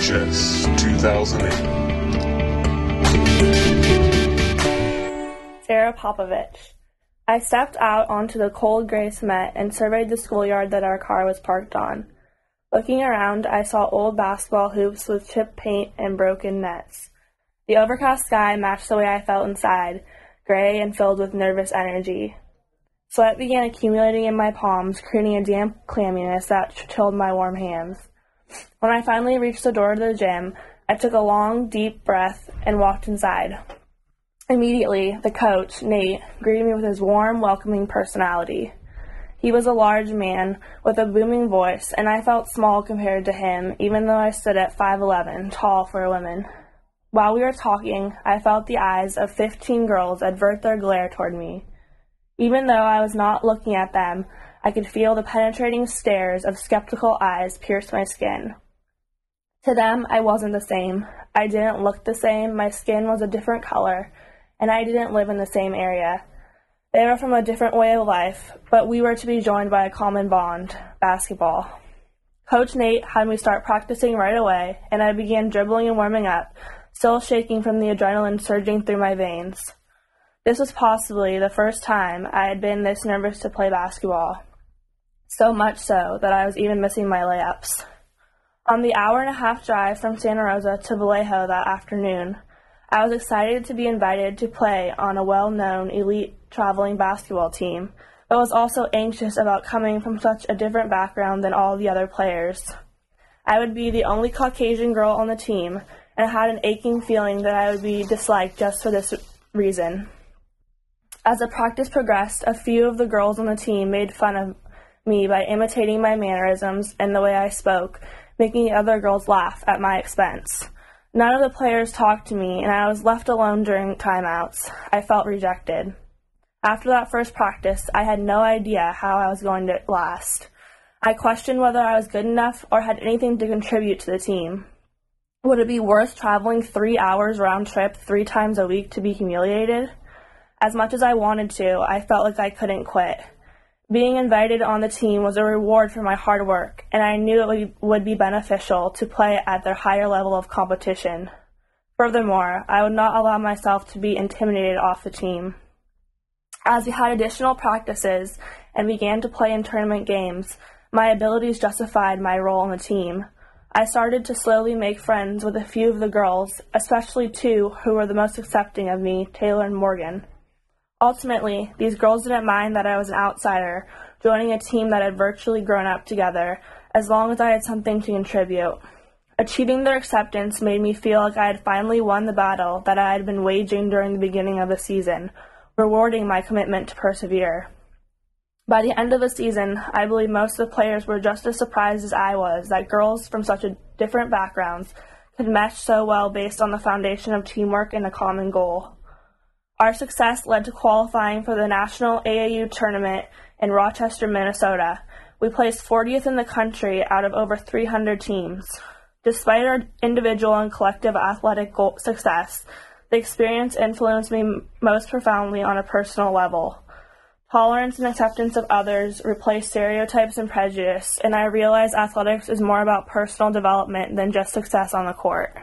VHS 2008. Sarah Popovich. I stepped out onto the cold gray cement and surveyed the schoolyard that our car was parked on. Looking around, I saw old basketball hoops with chipped paint and broken nets. The overcast sky matched the way I felt inside, gray and filled with nervous energy. Sweat began accumulating in my palms, creating a damp clamminess that chilled my warm hands. When I finally reached the door to the gym, I took a long, deep breath and walked inside. Immediately, the coach, Nate, greeted me with his warm, welcoming personality. He was a large man with a booming voice, and I felt small compared to him, even though I stood at 5'11, tall for a woman. While we were talking, I felt the eyes of 15 girls avert their glare toward me. Even though I was not looking at them, I could feel the penetrating stares of skeptical eyes pierce my skin. To them, I wasn't the same. I didn't look the same, my skin was a different color, and I didn't live in the same area. They were from a different way of life, but we were to be joined by a common bond basketball. Coach Nate had me start practicing right away, and I began dribbling and warming up, still shaking from the adrenaline surging through my veins. This was possibly the first time I had been this nervous to play basketball. So much so that I was even missing my layups. On the hour and a half drive from Santa Rosa to Vallejo that afternoon, I was excited to be invited to play on a well known elite traveling basketball team, but was also anxious about coming from such a different background than all the other players. I would be the only Caucasian girl on the team, and I had an aching feeling that I would be disliked just for this reason. As the practice progressed, a few of the girls on the team made fun of me by imitating my mannerisms and the way I spoke, making the other girls laugh at my expense. None of the players talked to me, and I was left alone during timeouts. I felt rejected. After that first practice, I had no idea how I was going to last. I questioned whether I was good enough or had anything to contribute to the team. Would it be worth traveling three hours round trip three times a week to be humiliated? As much as I wanted to, I felt like I couldn't quit. Being invited on the team was a reward for my hard work, and I knew it would be beneficial to play at their higher level of competition. Furthermore, I would not allow myself to be intimidated off the team. As we had additional practices and began to play in tournament games, my abilities justified my role on the team. I started to slowly make friends with a few of the girls, especially two who were the most accepting of me, Taylor and Morgan. Ultimately, these girls didn't mind that I was an outsider, joining a team that had virtually grown up together, as long as I had something to contribute. Achieving their acceptance made me feel like I had finally won the battle that I had been waging during the beginning of the season, rewarding my commitment to persevere. By the end of the season, I believe most of the players were just as surprised as I was that girls from such different backgrounds could mesh so well based on the foundation of teamwork and a common goal. Our success led to qualifying for the National AAU tournament in Rochester, Minnesota. We placed 40th in the country out of over 300 teams. Despite our individual and collective athletic goal- success, the experience influenced me most profoundly on a personal level. Tolerance and acceptance of others replaced stereotypes and prejudice, and I realized athletics is more about personal development than just success on the court.